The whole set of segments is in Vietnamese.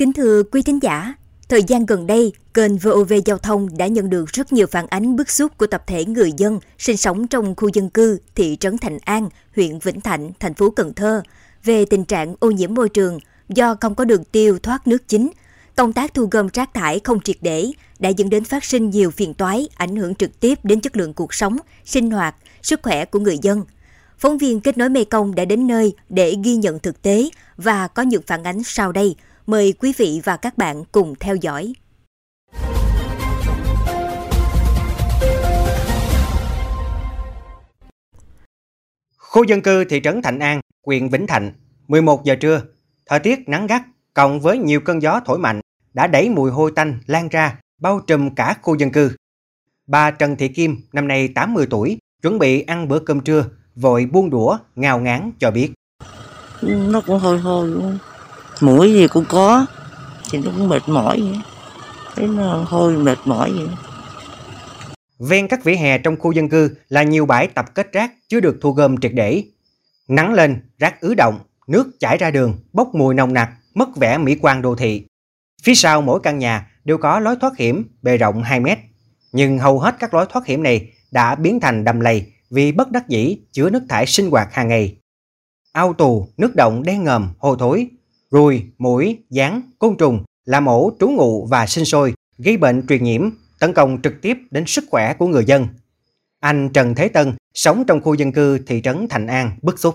Kính thưa quý thính giả, thời gian gần đây, kênh VOV Giao thông đã nhận được rất nhiều phản ánh bức xúc của tập thể người dân sinh sống trong khu dân cư thị trấn Thạnh An, huyện Vĩnh Thạnh, thành phố Cần Thơ về tình trạng ô nhiễm môi trường do không có đường tiêu thoát nước chính. Công tác thu gom rác thải không triệt để đã dẫn đến phát sinh nhiều phiền toái, ảnh hưởng trực tiếp đến chất lượng cuộc sống, sinh hoạt, sức khỏe của người dân. Phóng viên Kết nối Mekong đã đến nơi để ghi nhận thực tế và có những phản ánh sau đây. Mời quý vị và các bạn cùng theo dõi. Khu dân cư thị trấn Thạnh An, huyện Vĩnh Thạnh, 11 giờ trưa, thời tiết nắng gắt cộng với nhiều cơn gió thổi mạnh đã đẩy mùi hôi tanh lan ra bao trùm cả khu dân cư. Bà Trần Thị Kim, năm nay 80 tuổi, chuẩn bị ăn bữa cơm trưa, vội buông đũa, ngào ngán cho biết. Nó cũng hôi hôi luôn. Mũi gì cũng có, thì nó cũng mệt mỏi vậy. Thấy nó hôi mệt mỏi vậy. Ven các vỉa hè trong khu dân cư là nhiều bãi tập kết rác chưa được thu gom triệt để. Nắng lên, rác ứ động, nước chảy ra đường, bốc mùi nồng nặc, mất vẻ mỹ quan đô thị. Phía sau mỗi căn nhà đều có lối thoát hiểm bề rộng 2 mét. Nhưng hầu hết các lối thoát hiểm này đã biến thành đầm lầy vì bất đắc dĩ chứa nước thải sinh hoạt hàng ngày. Ao tù, nước động đen ngòm, hôi thối, ruồi, mũi, gián, côn trùng là mổ trú ngụ và sinh sôi, gây bệnh truyền nhiễm, tấn công trực tiếp đến sức khỏe của người dân. Anh Trần Thế Tân sống trong khu dân cư thị trấn Thành An bức xúc.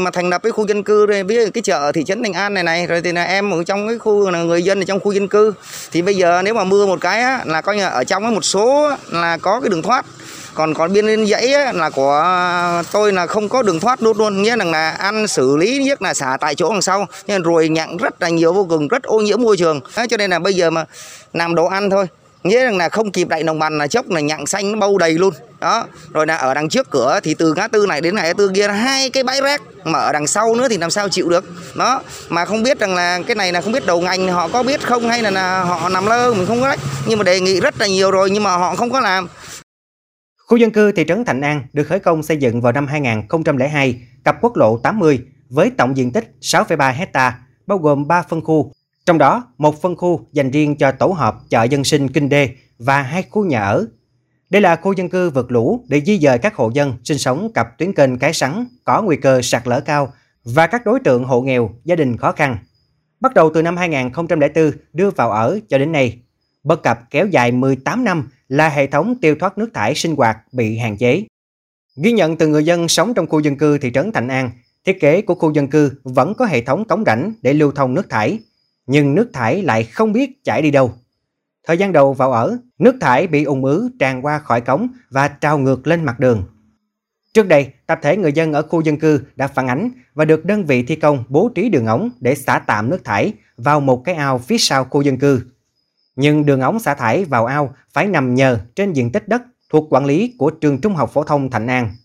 Mà thành lập cái khu dân cư rồi, với cái chợ thị trấn Thành An này này rồi thì là em ở trong cái khu là người dân ở trong khu dân cư. Thì bây giờ nếu mà mưa một cái á, là coi như ở trong cái một số là có cái đường thoát còn còn biên lên dãy ấy, là của tôi là không có đường thoát luôn luôn. Nghĩa là, là ăn xử lý nhất là xả tại chỗ đằng sau. Nên ruồi nhặng rất là nhiều vô cùng rất ô nhiễm môi trường. Đấy, cho nên là bây giờ mà làm đồ ăn thôi. Nghĩa rằng là không kịp đậy đồng bằng là chốc là nhặng xanh nó bâu đầy luôn. Đó rồi là ở đằng trước cửa thì từ ngã tư này đến ngã tư kia là hai cái bãi rác. Mà ở đằng sau nữa thì làm sao chịu được? Đó mà không biết rằng là cái này là không biết đầu ngành họ có biết không hay là, là họ nằm lơ mình không có đấy. Nhưng mà đề nghị rất là nhiều rồi nhưng mà họ không có làm. Khu dân cư thị trấn Thạnh An được khởi công xây dựng vào năm 2002 cặp quốc lộ 80 với tổng diện tích 6,3 hecta, bao gồm 3 phân khu trong đó, một phân khu dành riêng cho tổ hợp chợ dân sinh Kinh Đê và hai khu nhà ở. Đây là khu dân cư vượt lũ để di dời các hộ dân sinh sống cặp tuyến kênh Cái Sắn có nguy cơ sạt lở cao và các đối tượng hộ nghèo, gia đình khó khăn. Bắt đầu từ năm 2004 đưa vào ở cho đến nay, bất cập kéo dài 18 năm là hệ thống tiêu thoát nước thải sinh hoạt bị hạn chế. Ghi nhận từ người dân sống trong khu dân cư thị trấn Thạnh An, thiết kế của khu dân cư vẫn có hệ thống cống rãnh để lưu thông nước thải, nhưng nước thải lại không biết chảy đi đâu. Thời gian đầu vào ở, nước thải bị ùn ứ tràn qua khỏi cống và trào ngược lên mặt đường. Trước đây, tập thể người dân ở khu dân cư đã phản ánh và được đơn vị thi công bố trí đường ống để xả tạm nước thải vào một cái ao phía sau khu dân cư. Nhưng đường ống xả thải vào ao phải nằm nhờ trên diện tích đất thuộc quản lý của trường Trung học phổ thông Thạnh An.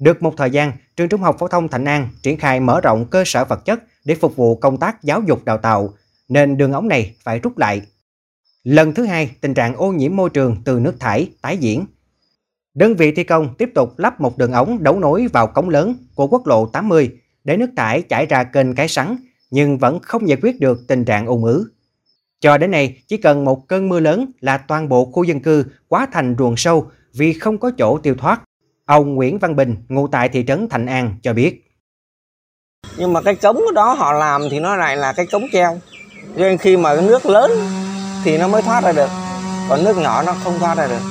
Được một thời gian, trường Trung học phổ thông Thạnh An triển khai mở rộng cơ sở vật chất để phục vụ công tác giáo dục đào tạo nên đường ống này phải rút lại. Lần thứ hai, tình trạng ô nhiễm môi trường từ nước thải tái diễn. Đơn vị thi công tiếp tục lắp một đường ống đấu nối vào cống lớn của quốc lộ 80 để nước thải chảy ra kênh Cái Sắn nhưng vẫn không giải quyết được tình trạng ùn ứ. Cho đến nay, chỉ cần một cơn mưa lớn là toàn bộ khu dân cư quá thành ruộng sâu vì không có chỗ tiêu thoát. Ông Nguyễn Văn Bình, ngụ tại thị trấn Thạnh An cho biết. Nhưng mà cái cống đó họ làm thì nó lại là cái cống treo. Cho nên khi mà cái nước lớn thì nó mới thoát ra được. Còn nước nhỏ nó không thoát ra được.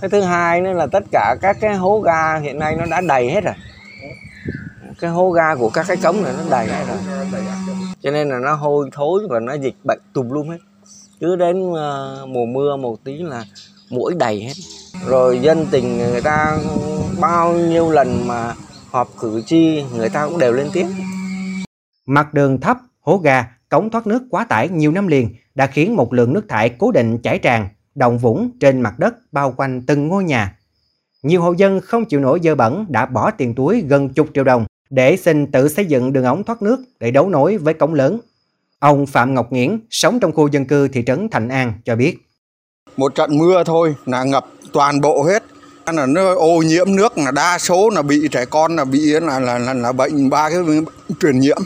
Cái thứ hai nữa là tất cả các cái hố ga hiện nay nó đã đầy hết rồi. Cái hố ga của các cái cống này nó đầy hết rồi cho nên là nó hôi thối và nó dịch bệnh tùm lum hết. Cứ đến uh, mùa mưa một tí là mũi đầy hết. Rồi dân tình người ta bao nhiêu lần mà họp cử tri người ta cũng đều lên tiếng. Mặt đường thấp hố ga cống thoát nước quá tải nhiều năm liền đã khiến một lượng nước thải cố định chảy tràn, đồng vũng trên mặt đất bao quanh từng ngôi nhà. Nhiều hộ dân không chịu nổi dơ bẩn đã bỏ tiền túi gần chục triệu đồng để xin tự xây dựng đường ống thoát nước để đấu nối với cống lớn. Ông Phạm Ngọc Nghiễn, sống trong khu dân cư thị trấn Thành An cho biết. Một trận mưa thôi là ngập toàn bộ hết. Là nó ô nhiễm nước là đa số là bị trẻ con là bị là là là, là bệnh ba cái truyền nhiễm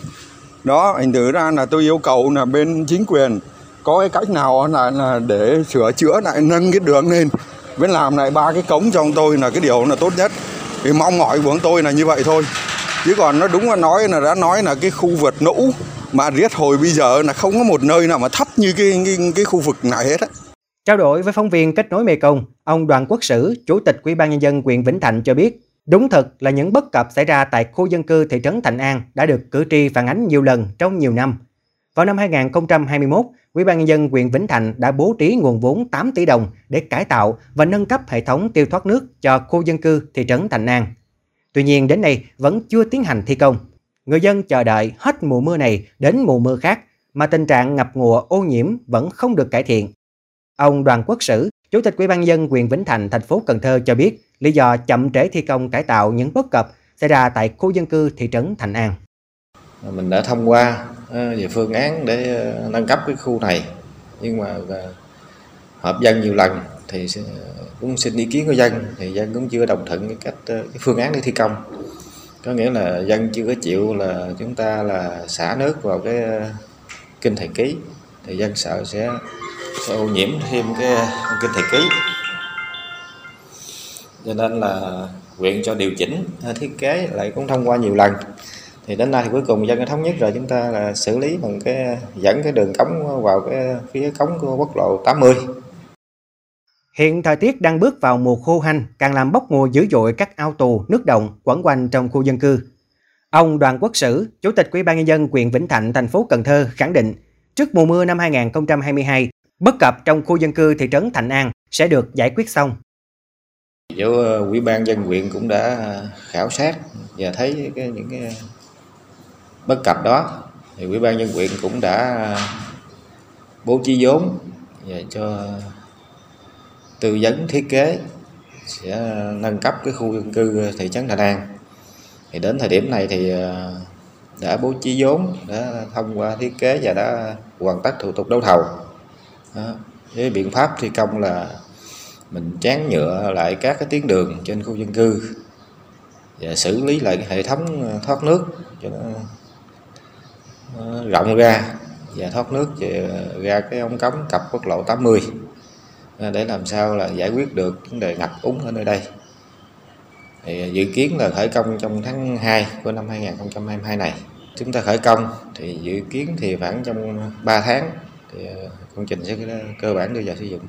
đó hình thử ra là tôi yêu cầu là bên chính quyền có cái cách nào là, là để sửa chữa lại nâng cái đường lên với làm lại ba cái cống trong tôi là cái điều là tốt nhất thì mong mỏi của tôi là như vậy thôi chứ còn nó đúng là nói là đã nói là cái khu vượt nũ mà riết hồi bây giờ là không có một nơi nào mà thấp như cái cái, cái khu vực này hết á Trao đổi với phóng viên kết nối Mekong, ông Đoàn Quốc Sử, Chủ tịch Ủy ban nhân dân huyện Vĩnh Thạnh cho biết, đúng thật là những bất cập xảy ra tại khu dân cư thị trấn Thạnh An đã được cử tri phản ánh nhiều lần trong nhiều năm. Vào năm 2021, Ủy ban nhân dân huyện Vĩnh Thạnh đã bố trí nguồn vốn 8 tỷ đồng để cải tạo và nâng cấp hệ thống tiêu thoát nước cho khu dân cư thị trấn Thạnh An. Tuy nhiên đến nay vẫn chưa tiến hành thi công. Người dân chờ đợi hết mùa mưa này đến mùa mưa khác mà tình trạng ngập ngụa ô nhiễm vẫn không được cải thiện. Ông Đoàn Quốc Sử, Chủ tịch Ủy ban dân quyền Vĩnh Thạnh, thành phố Cần Thơ cho biết lý do chậm trễ thi công cải tạo những bất cập xảy ra tại khu dân cư thị trấn Thành An. Mình đã thông qua ờ, về phương án để ờ, nâng cấp cái khu này nhưng mà ờ, hợp dân nhiều lần thì cũng xin ý kiến của dân. Thì dân cũng chưa đồng thuận cái cách ờ, cái phương án để thi công. Có nghĩa là dân chưa có chịu là chúng ta là xả nước vào cái ờ, kinh thầy ký. Thì dân sợ sẽ, sẽ ô nhiễm thêm cái kinh thầy ký. Cho nên là huyện cho điều chỉnh ờ, thiết kế lại cũng thông qua nhiều lần. Thì đến nay thì cuối cùng dân đã thống nhất rồi chúng ta là xử lý bằng cái dẫn cái đường cống vào cái phía cống của quốc lộ 80 Hiện thời tiết đang bước vào mùa khô hanh, càng làm bốc mùa dữ dội các ao tù, nước động quẩn quanh trong khu dân cư. Ông Đoàn Quốc Sử, Chủ tịch Ủy ban nhân dân huyện Vĩnh Thạnh, thành phố Cần Thơ khẳng định, trước mùa mưa năm 2022, bất cập trong khu dân cư thị trấn Thạnh An sẽ được giải quyết xong. Chỗ ờ, Ủy ban dân huyện cũng đã ờ, khảo sát và thấy cái, những cái bất cập đó thì Ủy ban dân huyện cũng đã ờ, bố trí vốn và cho tư vấn thiết kế sẽ nâng cấp cái khu dân cư thị trấn Đà An thì đến thời điểm này thì ờ, đã bố trí vốn đã thông qua thiết kế và đã hoàn tất thủ tục đấu thầu đó. với biện pháp thi công là mình chán nhựa lại các cái tuyến đường trên khu dân cư và xử lý lại cái hệ thống ờ, thoát nước cho nó, nó rộng ra và thoát nước về ờ, ra cái ống cống cặp quốc lộ 80 để làm sao là giải quyết được vấn đề ngập úng ở nơi đây. Thì dự kiến là khởi công trong tháng 2 của năm 2022 này. Chúng ta khởi công thì dự kiến thì khoảng trong 3 tháng thì ờ, công trình sẽ cơ bản đưa vào sử dụng.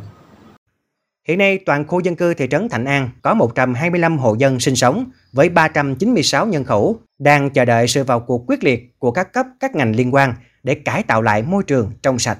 Hiện nay, toàn khu dân cư thị trấn Thạnh An có 125 hộ dân sinh sống với 396 nhân khẩu đang chờ đợi sự vào cuộc quyết liệt của các cấp các ngành liên quan để cải tạo lại môi trường trong sạch.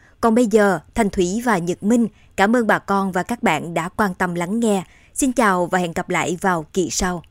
Còn bây giờ, Thanh Thủy và Nhật Minh Cảm ơn bà con và các bạn đã quan tâm lắng nghe. Xin chào và hẹn gặp lại vào kỳ sau.